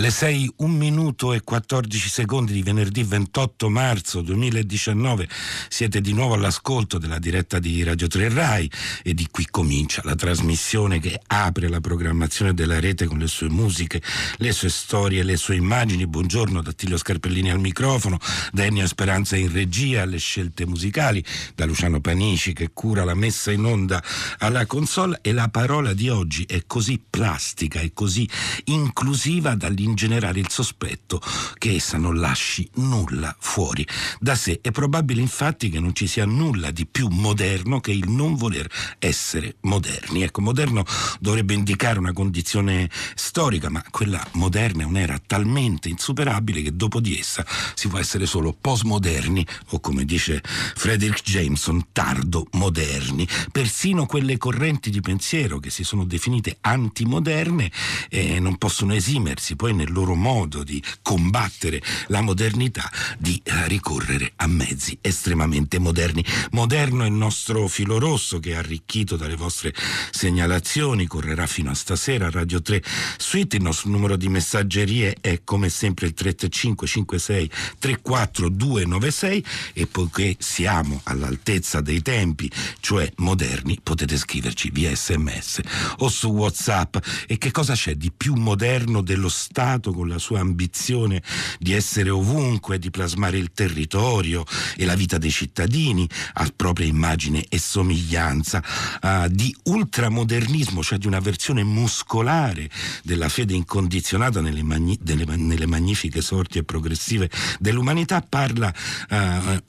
Le 6, 1 minuto e 14 secondi di venerdì 28 marzo 2019 siete di nuovo all'ascolto della diretta di Radio 3 Rai e di qui comincia la trasmissione che apre la programmazione della rete con le sue musiche, le sue storie, le sue immagini. Buongiorno da Attilio Scarpellini al microfono, da Ennio Speranza in regia, alle scelte musicali, da Luciano Panici che cura la messa in onda alla console e la parola di oggi è così plastica e così inclusiva dall'inizio ingenerare il sospetto che essa non lasci nulla fuori da sé. È probabile infatti che non ci sia nulla di più moderno che il non voler essere moderni. Ecco, moderno dovrebbe indicare una condizione storica, ma quella moderna è un'era talmente insuperabile che dopo di essa si può essere solo postmoderni o come dice Frederick Jameson, tardo moderni. Persino quelle correnti di pensiero che si sono definite antimoderne eh, non possono esimersi poi nel loro modo di combattere la modernità di eh, ricorrere a mezzi estremamente moderni. Moderno è il nostro filo rosso che è arricchito dalle vostre segnalazioni, correrà fino a stasera a Radio 3 Suite, il nostro numero di messaggerie è come sempre il 335 56 34 296 e poiché siamo all'altezza dei tempi, cioè moderni, potete scriverci via sms o su whatsapp e che cosa c'è di più moderno dello Stato Stato con la sua ambizione di essere ovunque, di plasmare il territorio e la vita dei cittadini a propria immagine e somiglianza, uh, di ultramodernismo, cioè di una versione muscolare della fede incondizionata nelle, magni- delle, nelle magnifiche sorti e progressive dell'umanità, parla uh,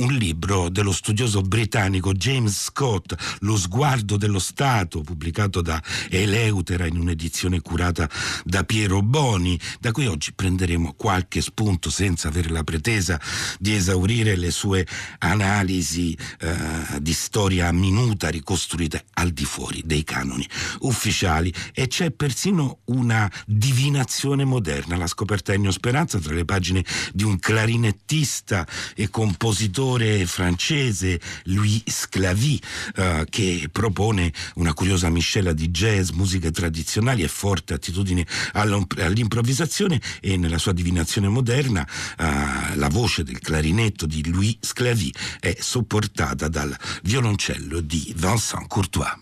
un libro dello studioso britannico James Scott, Lo sguardo dello Stato, pubblicato da Eleutera in un'edizione curata da Piero Boni, da cui oggi prenderemo qualche spunto senza avere la pretesa di esaurire le sue analisi eh, di storia minuta ricostruite al di fuori dei canoni ufficiali. E c'è persino una divinazione moderna, la scoperta Ennio Speranza tra le pagine di un clarinettista e compositore francese Louis Sclavy eh, che propone una curiosa miscela di jazz, musiche tradizionali e forte attitudine all'improvvisazione e nella sua divinazione moderna uh, la voce del clarinetto di Louis Sclavy è sopportata dal violoncello di Vincent Courtois.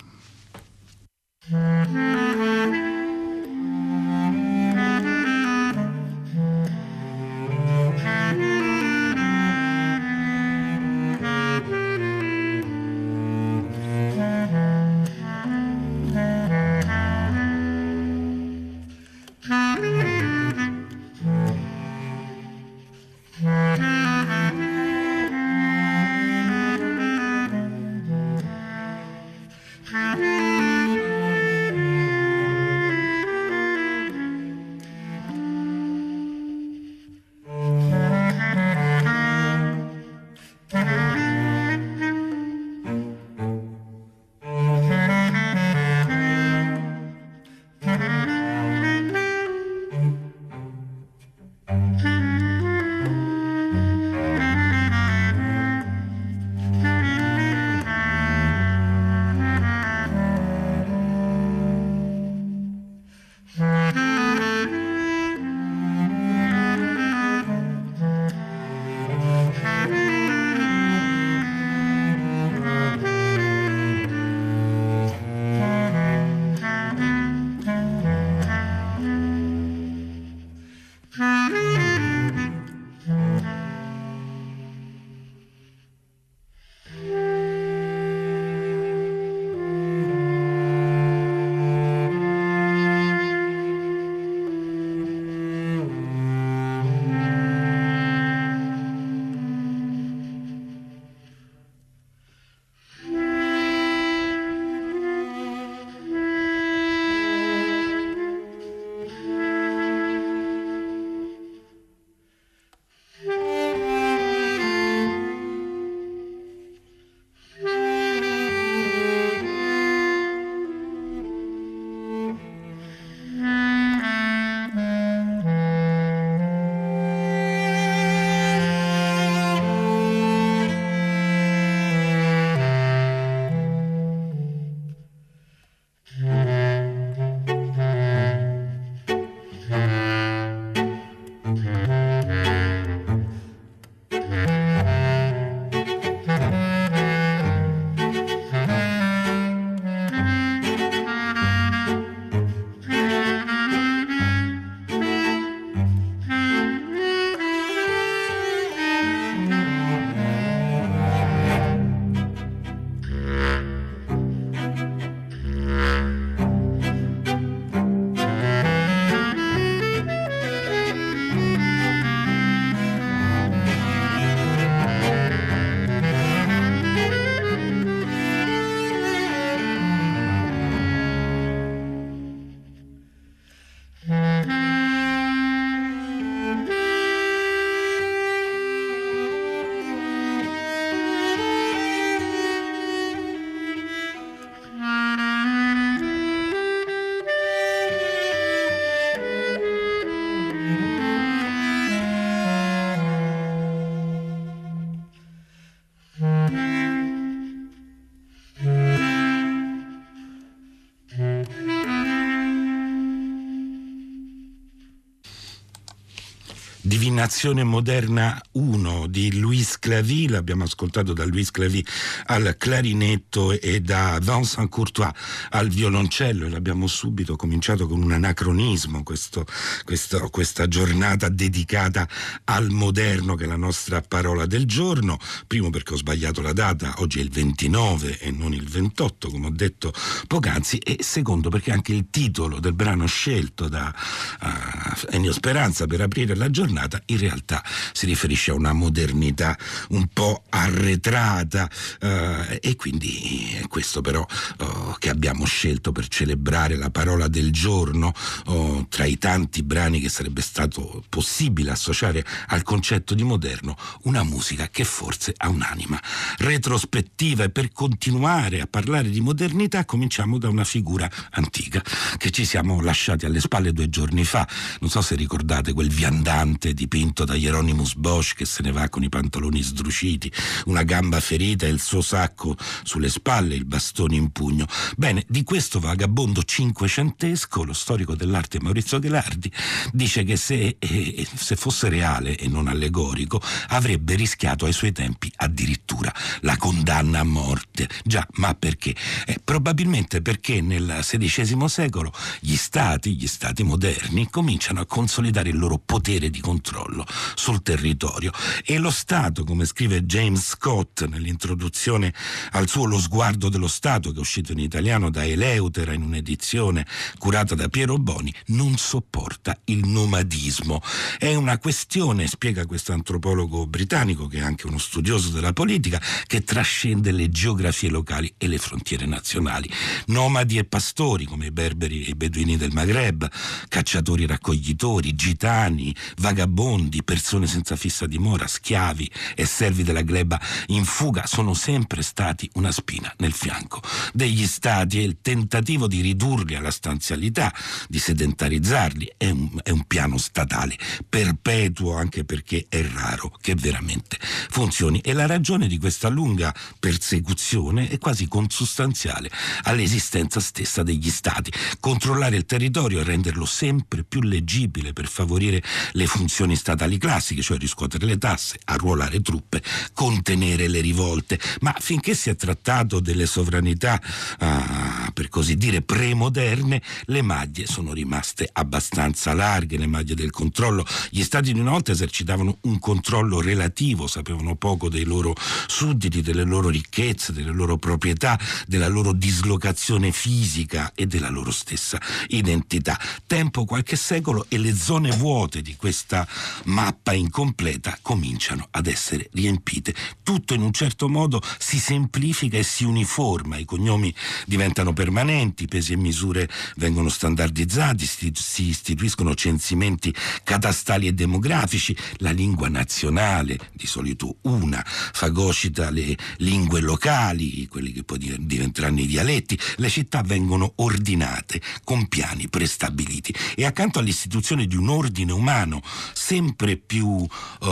Divinazione moderna 1 di Louis Clavy, l'abbiamo ascoltato da Louis Clavy al clarinetto e da Vincent Courtois al violoncello e l'abbiamo subito cominciato con un anacronismo, questo, questo, questa giornata dedicata al moderno che è la nostra parola del giorno, primo perché ho sbagliato la data, oggi è il 29 e non il 28 come ho detto poc'anzi e secondo perché anche il titolo del brano scelto da uh, Ennio Speranza per aprire la giornata in realtà si riferisce a una modernità un po' arretrata eh, e quindi è questo però oh, che abbiamo scelto per celebrare la parola del giorno oh, tra i tanti brani che sarebbe stato possibile associare al concetto di moderno una musica che forse ha un'anima retrospettiva. E per continuare a parlare di modernità cominciamo da una figura antica che ci siamo lasciati alle spalle due giorni fa. Non so se ricordate quel viandante gigante dipinto da Hieronymus Bosch che se ne va con i pantaloni sdruciti, una gamba ferita e il suo sacco sulle spalle, il bastone in pugno. Bene, di questo vagabondo cinquecentesco, lo storico dell'arte Maurizio Ghelardi dice che se, eh, se fosse reale e non allegorico avrebbe rischiato ai suoi tempi addirittura la condanna a morte. Già, ma perché? Eh, probabilmente perché nel XVI secolo gli stati, gli stati moderni, cominciano a consolidare il loro potere di controllo sul territorio e lo Stato, come scrive James Scott nell'introduzione al suo Lo sguardo dello Stato, che è uscito in italiano da Eleutera in un'edizione curata da Piero Boni, non sopporta il nomadismo. È una questione, spiega questo antropologo britannico, che è anche uno studioso della politica, che trascende le geografie locali e le frontiere nazionali. Nomadi e pastori, come i berberi e i beduini del Maghreb, cacciatori raccoglitori, gitani, vagabondi, vagabondi, persone senza fissa dimora, schiavi e servi della gleba in fuga sono sempre stati una spina nel fianco degli stati e il tentativo di ridurli alla stanzialità, di sedentarizzarli è un, è un piano statale perpetuo anche perché è raro che veramente funzioni e la ragione di questa lunga persecuzione è quasi consustanziale all'esistenza stessa degli stati. Controllare il territorio e renderlo sempre più leggibile per favorire le funzioni funzioni statali classiche, cioè riscuotere le tasse, arruolare truppe, contenere le rivolte, ma finché si è trattato delle sovranità, uh, per così dire, premoderne, le maglie sono rimaste abbastanza larghe, le maglie del controllo. Gli stati di una volta esercitavano un controllo relativo, sapevano poco dei loro sudditi, delle loro ricchezze, delle loro proprietà, della loro dislocazione fisica e della loro stessa identità. Tempo qualche secolo e le zone vuote di questa mappa incompleta cominciano ad essere riempite. Tutto in un certo modo si semplifica e si uniforma, i cognomi diventano permanenti, pesi e misure vengono standardizzati, si istituiscono censimenti catastali e demografici, la lingua nazionale, di solito una, fagocita le lingue locali, quelli che poi diventeranno i dialetti, le città vengono ordinate con piani prestabiliti. E accanto all'istituzione di un ordine umano sempre più uh,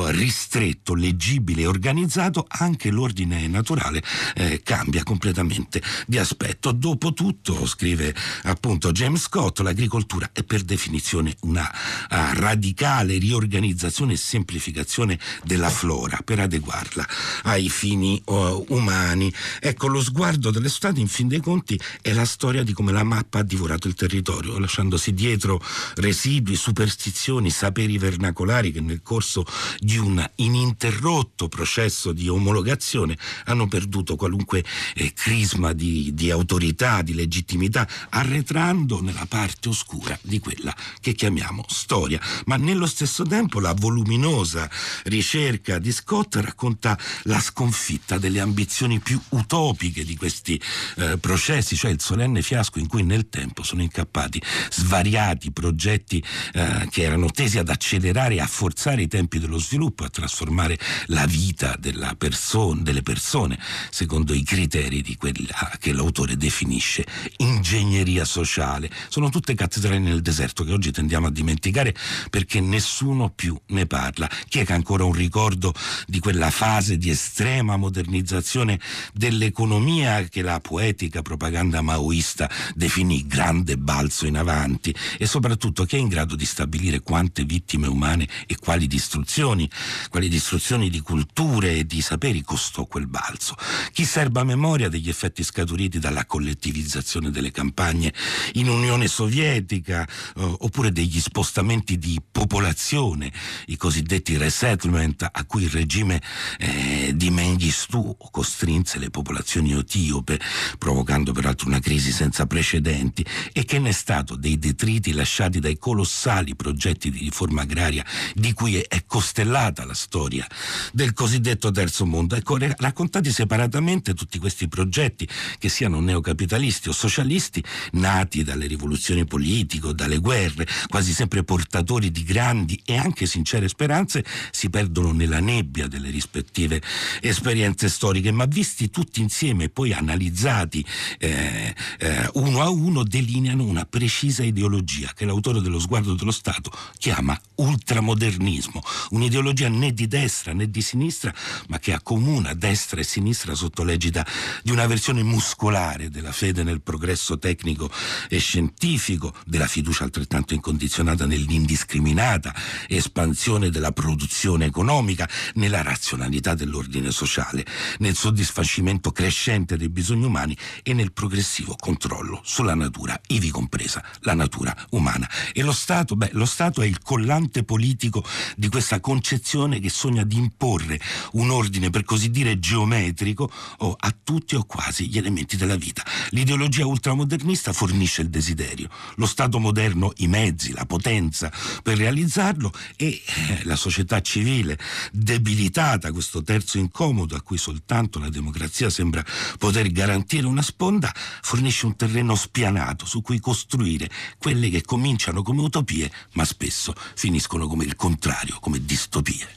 ristretto, leggibile e organizzato, anche l'ordine naturale eh, cambia completamente di aspetto. Dopotutto, scrive appunto James Scott, l'agricoltura è per definizione una uh, radicale riorganizzazione e semplificazione della flora per adeguarla ai fini uh, umani. Ecco, lo sguardo delle Stati, in fin dei conti, è la storia di come la mappa ha divorato il territorio, lasciandosi dietro residui, superstizioni, saperi vernali vernacolari che nel corso di un ininterrotto processo di omologazione hanno perduto qualunque eh, crisma di, di autorità, di legittimità, arretrando nella parte oscura di quella che chiamiamo storia. Ma nello stesso tempo la voluminosa ricerca di Scott racconta la sconfitta delle ambizioni più utopiche di questi eh, processi, cioè il solenne fiasco in cui nel tempo sono incappati svariati progetti eh, che erano tesi ad accelerare accelerare a forzare i tempi dello sviluppo, a trasformare la vita person- delle persone secondo i criteri di quella che l'autore definisce ingegneria sociale. Sono tutte cattedrali nel deserto che oggi tendiamo a dimenticare perché nessuno più ne parla. Chi è che ha ancora un ricordo di quella fase di estrema modernizzazione dell'economia che la poetica propaganda maoista definì grande balzo in avanti e soprattutto chi è in grado grado di stabilire quante vittime umane e quali distruzioni, quali distruzioni di culture e di saperi costò quel balzo. Chi serba memoria degli effetti scaturiti dalla collettivizzazione delle campagne in Unione Sovietica eh, oppure degli spostamenti di popolazione, i cosiddetti resettlement a cui il regime eh, di Mengistu costrinse le popolazioni etiope, provocando peraltro una crisi senza precedenti, e che ne è stato dei detriti lasciati dai colossali progetti di riforma agraria di cui è costellata la storia del cosiddetto terzo mondo. Ecco, raccontati separatamente tutti questi progetti, che siano neocapitalisti o socialisti, nati dalle rivoluzioni politiche, dalle guerre, quasi sempre portatori di grandi e anche sincere speranze, si perdono nella nebbia delle rispettive esperienze storiche, ma visti tutti insieme e poi analizzati eh, eh, uno a uno, delineano una precisa ideologia che l'autore dello sguardo dello Stato chiama ultramodernismo, un'ideologia né di destra né di sinistra, ma che accomuna destra e sinistra sotto l'egida di una versione muscolare della fede nel progresso tecnico e scientifico, della fiducia altrettanto incondizionata nell'indiscriminata espansione della produzione economica, nella razionalità dell'ordine sociale, nel soddisfacimento crescente dei bisogni umani e nel progressivo controllo sulla natura, ivi compresa la natura umana. E lo Stato, beh, lo Stato è il collante politico di questa concezione che sogna di imporre un ordine per così dire geometrico oh, a tutti o quasi gli elementi della vita. L'ideologia ultramodernista fornisce il desiderio, lo Stato moderno i mezzi, la potenza per realizzarlo e eh, la società civile debilitata, questo terzo incomodo a cui soltanto la democrazia sembra poter garantire una sponda, fornisce un terreno spianato su cui costruire quelle che cominciano come utopie ma spesso finiscono come il contrario, come distopie.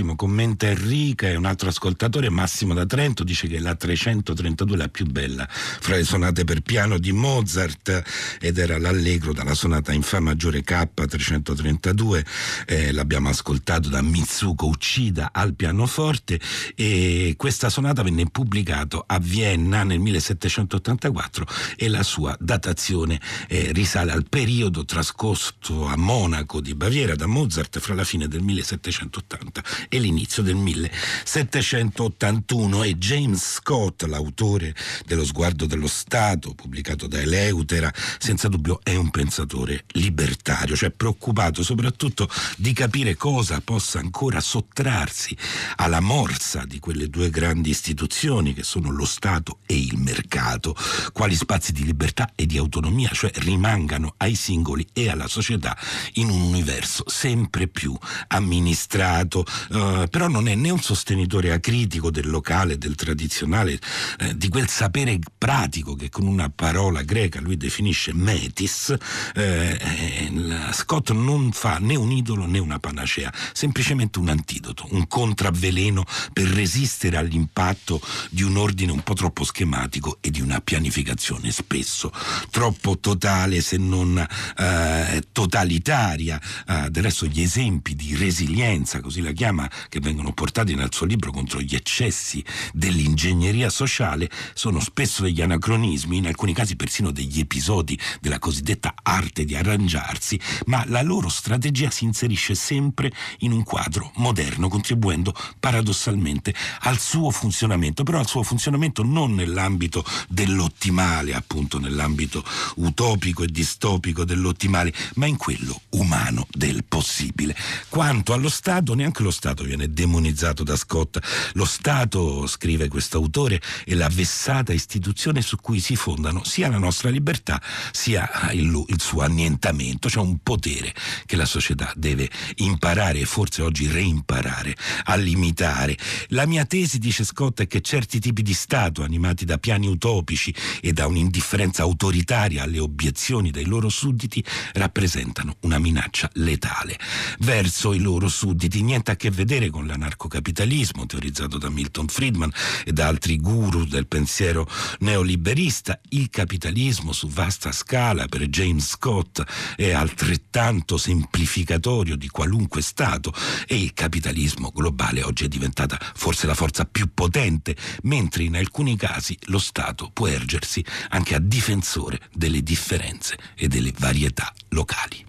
Bellissimo, commenta Enrica e un altro ascoltatore, Massimo da Trento, dice che la 332 è la più bella fra le sonate per piano di Mozart ed era l'allegro dalla sonata in Fa maggiore K332, eh, l'abbiamo ascoltato da Mitsuko Uchida al pianoforte e questa sonata venne pubblicata a Vienna nel 1784 e la sua datazione eh, risale al periodo trascorso a Monaco di Baviera da Mozart fra la fine del 1780 e l'inizio del 1781 e James Scott, l'autore dello sguardo dello Stato, pubblicato da Eleutera, senza dubbio è un pensatore libertario, cioè preoccupato soprattutto di capire cosa possa ancora sottrarsi alla morsa di quelle due grandi istituzioni che sono lo Stato e il mercato, quali spazi di libertà e di autonomia, cioè rimangano ai singoli e alla società in un universo sempre più amministrato, uh, però non è né un sostenitore acritico del locale, del tradizionale, eh, di quel sapere pratico che con una parola greca lui definisce metis, eh, eh, Scott non fa né un idolo né una panacea, semplicemente un antidoto, un contravveleno per resistere all'impatto di un ordine un po' troppo schematico e di una pianificazione spesso troppo totale se non eh, totalitaria. Eh, del resto gli esempi di resilienza, così la chiama, che vengono portati nel suo libro contro gli eccessi dell'ingegneria sociale sono spesso degli anacronismi, in alcuni casi persino degli episodi della cosiddetta arte di arrangiarsi, ma la loro strategia si inserisce sempre in un quadro moderno, contribuendo paradossalmente al suo funzionamento, però al suo funzionamento non nell'ambito dell'ottimale, appunto nell'ambito utopico e distopico dell'ottimale, ma in quello umano del possibile. Quanto allo Stato, neanche lo Stato viene demonizzato da Scott. Lo Stato, scrive questo autore, è la vessata istituzione su cui si fondano sia la nostra libertà sia il, il suo annientamento, cioè un potere che la società deve imparare e forse oggi reimparare a limitare. La mia tesi, dice Scott, è che certi tipi di Stato, animati da piani utopici e da un'indifferenza autoritaria alle obiezioni dei loro sudditi, rappresentano una minaccia letale verso i loro sudditi, niente a che vedere con l'anarcocapitalismo teorizzato da Milton Friedman e da altri guru del pensiero neoliberista. Il capitalismo su vasta scala per James Scott è altrettanto semplificatorio di qualunque Stato e il capitalismo globale oggi è diventata forse la forza più potente, mentre in alcuni casi lo Stato può ergersi anche a difensore delle differenze e delle varietà locali.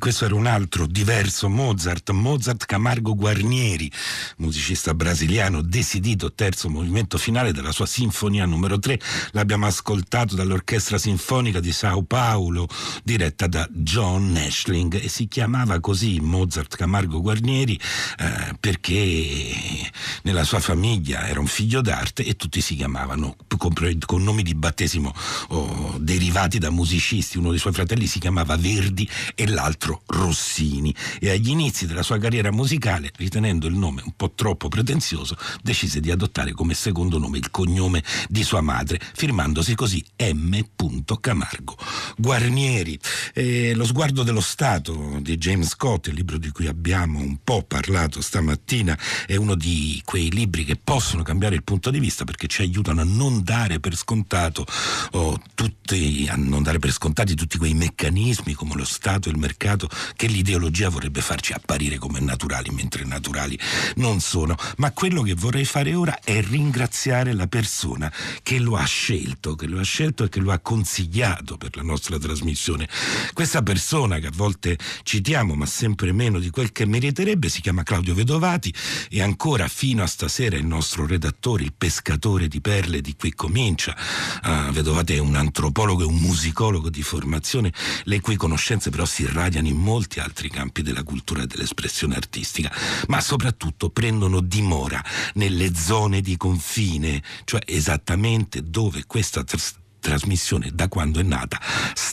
Questo era un altro diverso Mozart, Mozart Camargo Guarnieri, musicista brasiliano, desidito terzo movimento finale della sua sinfonia numero 3. L'abbiamo ascoltato dall'Orchestra Sinfonica di Sao Paulo, diretta da John Nashling e si chiamava così Mozart Camargo Guarnieri eh, perché nella sua famiglia era un figlio d'arte e tutti si chiamavano con, con nomi di battesimo oh, derivati da musicisti. Uno dei suoi fratelli si chiamava Verdi e l'altro l'altro Rossini e agli inizi della sua carriera musicale, ritenendo il nome un po' troppo pretenzioso, decise di adottare come secondo nome il cognome di sua madre, firmandosi così M. Camargo. Guarnieri, eh, Lo sguardo dello Stato di James Scott, il libro di cui abbiamo un po' parlato stamattina, è uno di quei libri che possono cambiare il punto di vista perché ci aiutano a non dare per scontato oh, tutti, a non dare per scontati tutti quei meccanismi come lo Stato e il mercato mercato che l'ideologia vorrebbe farci apparire come naturali, mentre naturali non sono. Ma quello che vorrei fare ora è ringraziare la persona che lo ha scelto, che lo ha scelto e che lo ha consigliato per la nostra trasmissione. Questa persona che a volte citiamo, ma sempre meno di quel che meriterebbe, si chiama Claudio Vedovati e ancora fino a stasera il nostro redattore, il pescatore di perle di qui comincia. Uh, Vedovati è un antropologo e un musicologo di formazione, le cui conoscenze però si irradiano in molti altri campi della cultura e dell'espressione artistica, ma soprattutto prendono dimora nelle zone di confine, cioè esattamente dove questa trasmissione da quando è nata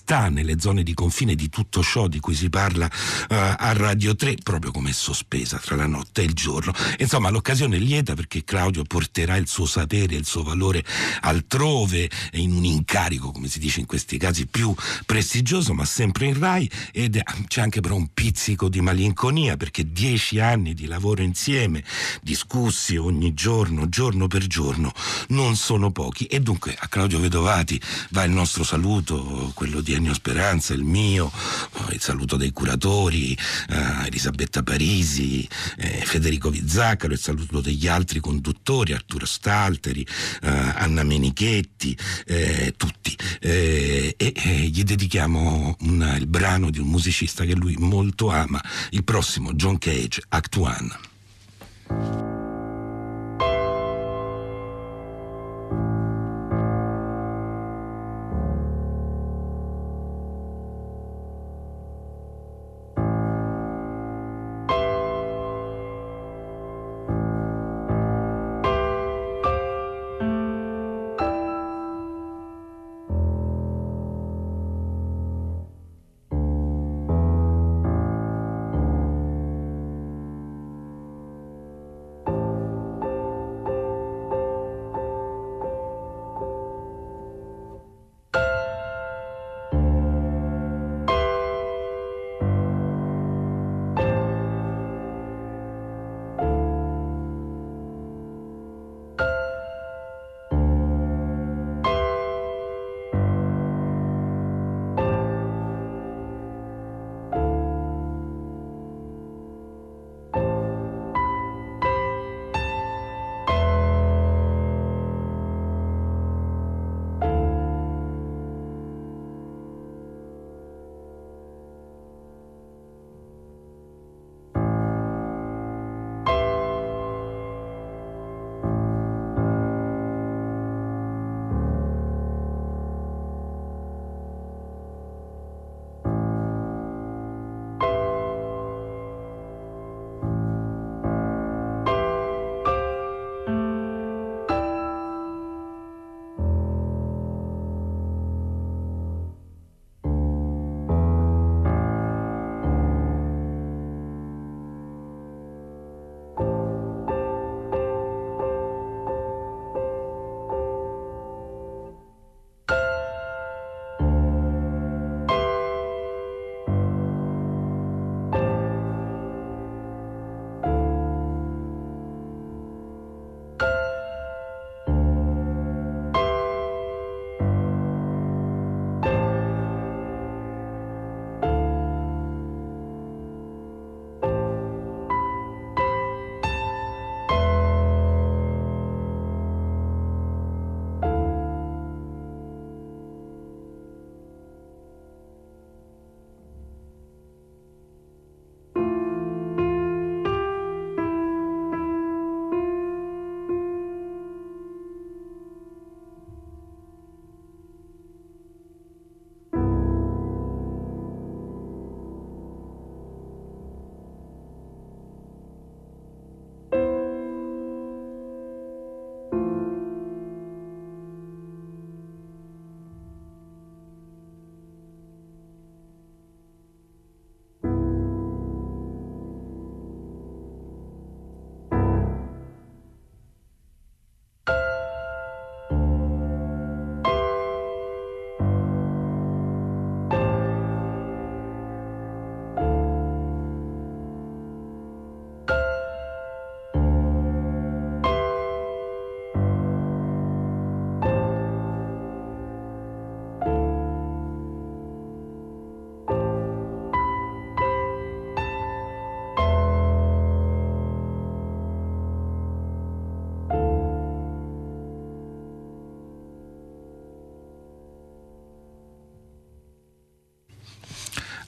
sta nelle zone di confine di tutto ciò di cui si parla uh, a Radio 3 proprio come sospesa tra la notte e il giorno. Insomma l'occasione è lieta perché Claudio porterà il suo sapere e il suo valore altrove in un incarico come si dice in questi casi più prestigioso ma sempre in Rai. Ed c'è anche però un pizzico di malinconia perché dieci anni di lavoro insieme discussi ogni giorno giorno per giorno non sono pochi. E dunque a Claudio Vedovati va il nostro saluto, quello di Ennio Speranza, il mio, il saluto dei curatori, eh, Elisabetta Parisi, eh, Federico Vizzaccaro, il saluto degli altri conduttori, Arturo Stalteri, eh, Anna Menichetti, eh, tutti. Eh, e gli dedichiamo un, il brano di un musicista che lui molto ama, il prossimo John Cage, Act One.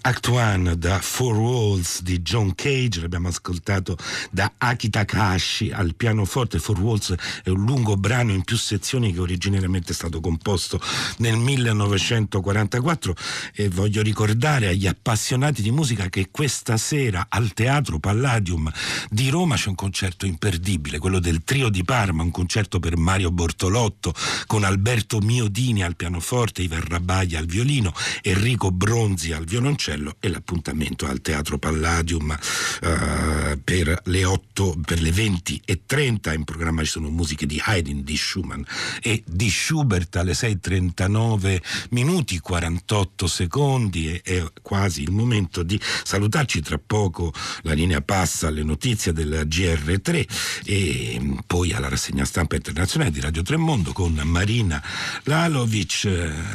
Act One da Four Walls di John Cage, l'abbiamo ascoltato da Aki Takashi al pianoforte. Four Walls è un lungo brano in più sezioni che originariamente è stato composto nel 1944 e voglio ricordare agli appassionati di musica che questa sera al Teatro Palladium di Roma c'è un concerto imperdibile, quello del Trio di Parma, un concerto per Mario Bortolotto con Alberto Miodini al pianoforte, Ivan Rabaglia al violino, Enrico Bronzi al violoncello Castello e l'appuntamento al Teatro Palladium uh, per le 8, per le 20 e 30 in programma ci sono musiche di Haydn, di Schumann e di Schubert alle 6.39 minuti 48 secondi. E è quasi il momento di salutarci. Tra poco la linea passa alle notizie del GR3 e poi alla rassegna stampa internazionale di Radio Tremondo con Marina Lalovic.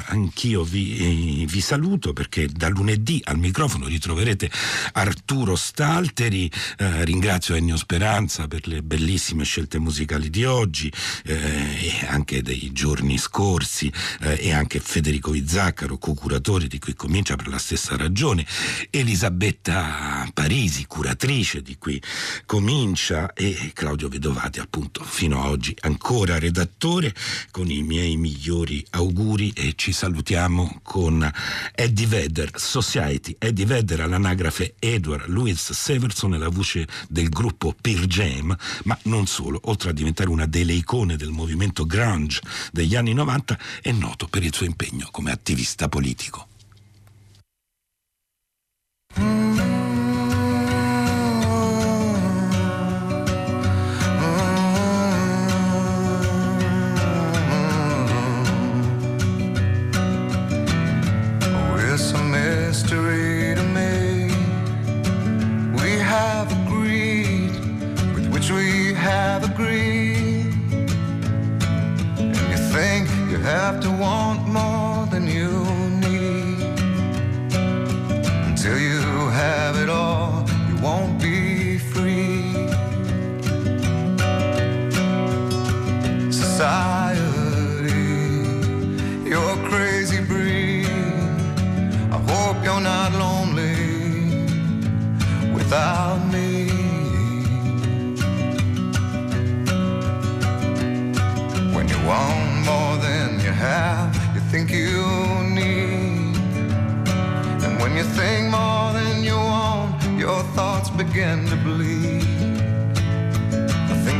Anch'io vi, vi saluto perché da lunedì al microfono ritroverete Arturo Stalteri, eh, ringrazio Ennio Speranza per le bellissime scelte musicali di oggi eh, e anche dei giorni scorsi eh, e anche Federico Izzaccaro, co-curatore di Qui Comincia per la stessa ragione, Elisabetta Parisi, curatrice di Qui Comincia e Claudio Vedovati appunto fino ad oggi ancora redattore con i miei migliori auguri e ci salutiamo con Eddie Vedder, Society Uniti. Eddie Vedder all'anagrafe Edward Louis Severson è la voce del gruppo Pearl Jam, ma non solo, oltre a diventare una delle icone del movimento grunge degli anni 90, è noto per il suo impegno come attivista politico.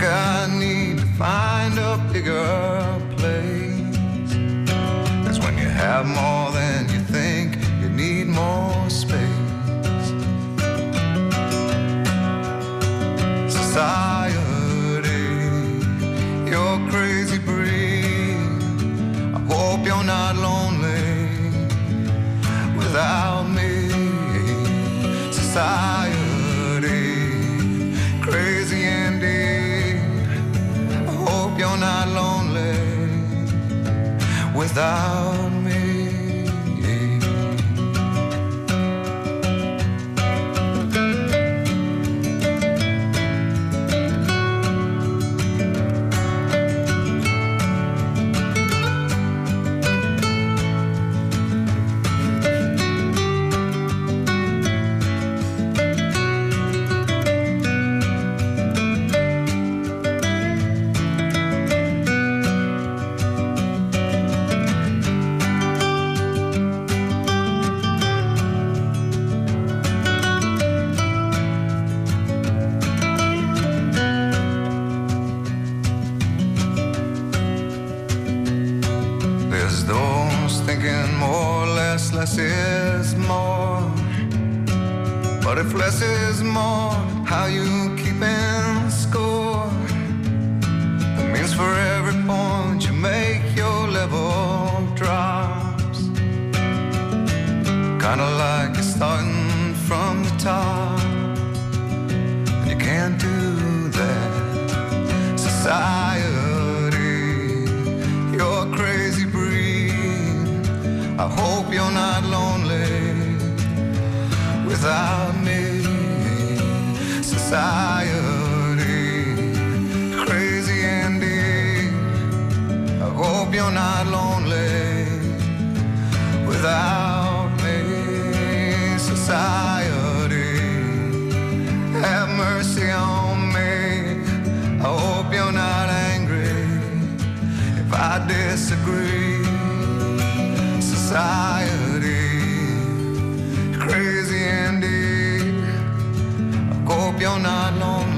I need to find a bigger place. That's when you have more without is more how you keep in score. That means for every point you make, your level drops. Kinda like you're starting from the top, and you can't do that. Society, you're a crazy breed. I hope you're not lonely without society. Crazy Andy, I hope you're not lonely without me. Society, have mercy on me. I hope you're not angry if I disagree. Society, crazy Andy hope you're not lonely.